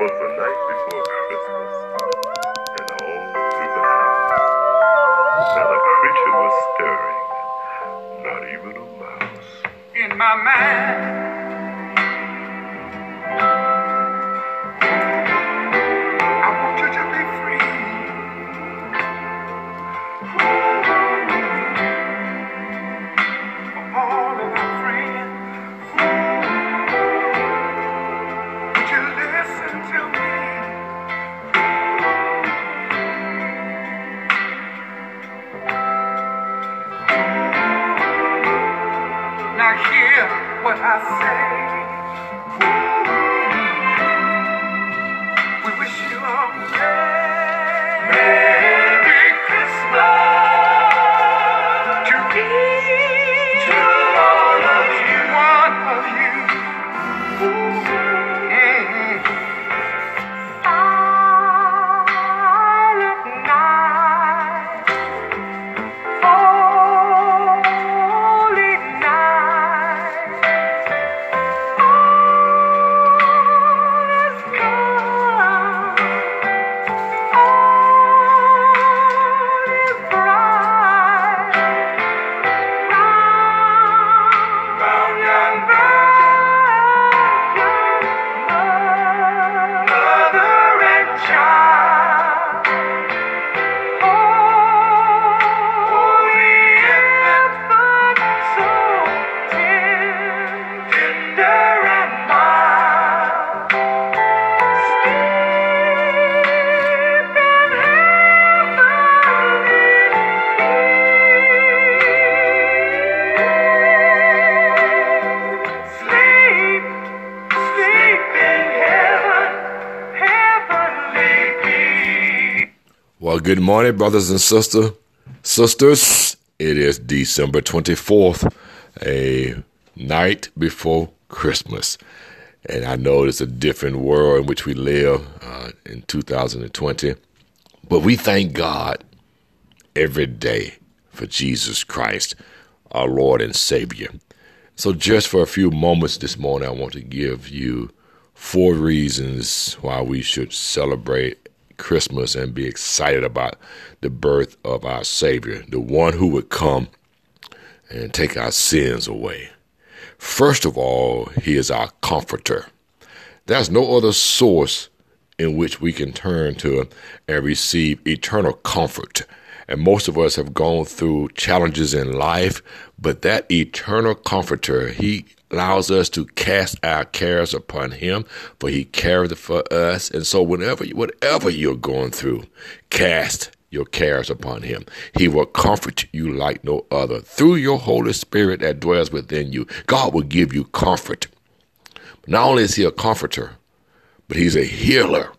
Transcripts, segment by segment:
'Twas the night before Christmas, and all through the house, not a creature was stirring, not even a mouse. in my mind. Well, good morning, brothers and sister, sisters. It is December 24th, a night before Christmas. And I know it's a different world in which we live uh, in 2020. But we thank God every day for Jesus Christ, our Lord and Savior. So, just for a few moments this morning, I want to give you four reasons why we should celebrate Christmas and be excited about the birth of our Savior, the one who would come and take our sins away. First of all, He is our comforter. There's no other source in which we can turn to and receive eternal comfort. And most of us have gone through challenges in life, but that eternal comforter, he allows us to cast our cares upon him, for he careth for us. And so whenever whatever you're going through, cast your cares upon him. He will comfort you like no other. Through your Holy Spirit that dwells within you, God will give you comfort. Not only is he a comforter, but he's a healer.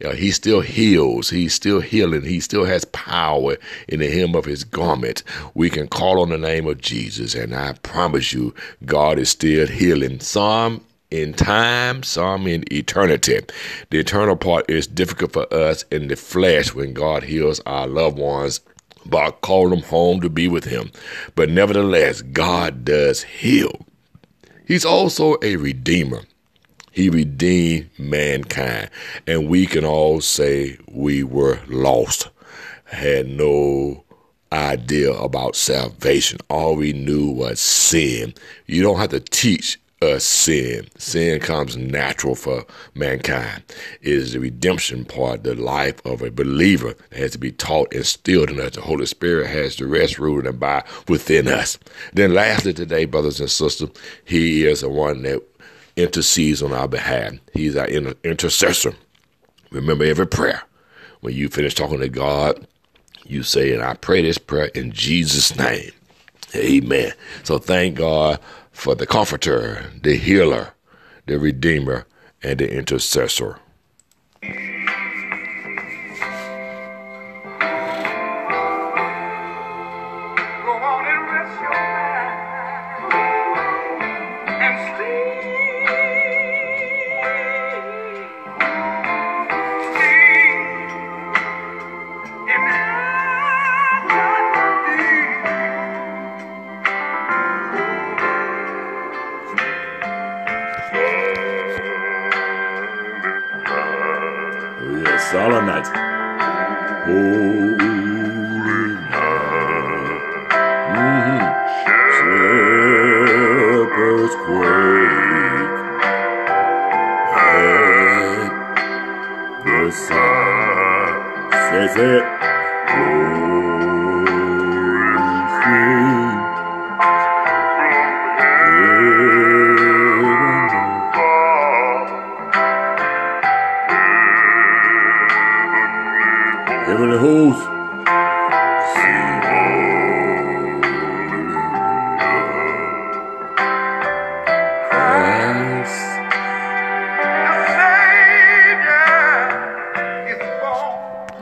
He still heals. He's still healing. He still has power in the hem of his garment. We can call on the name of Jesus, and I promise you, God is still healing. Some in time, some in eternity. The eternal part is difficult for us in the flesh when God heals our loved ones by calling them home to be with Him. But nevertheless, God does heal. He's also a redeemer. He redeemed mankind. And we can all say we were lost, had no idea about salvation. All we knew was sin. You don't have to teach us sin. Sin comes natural for mankind. It is the redemption part, the life of a believer has to be taught, instilled in us. The Holy Spirit has to rest, rule, and abide within us. Then lastly today, brothers and sisters, He is the one that intercedes on our behalf. He's our inter- intercessor. Remember every prayer. When you finish talking to God, you say, and I pray this prayer in Jesus' name. Amen. So thank God for the comforter, the healer, the redeemer, and the intercessor. Silent night. Holy night. Shepherds quake at the sound. Says it.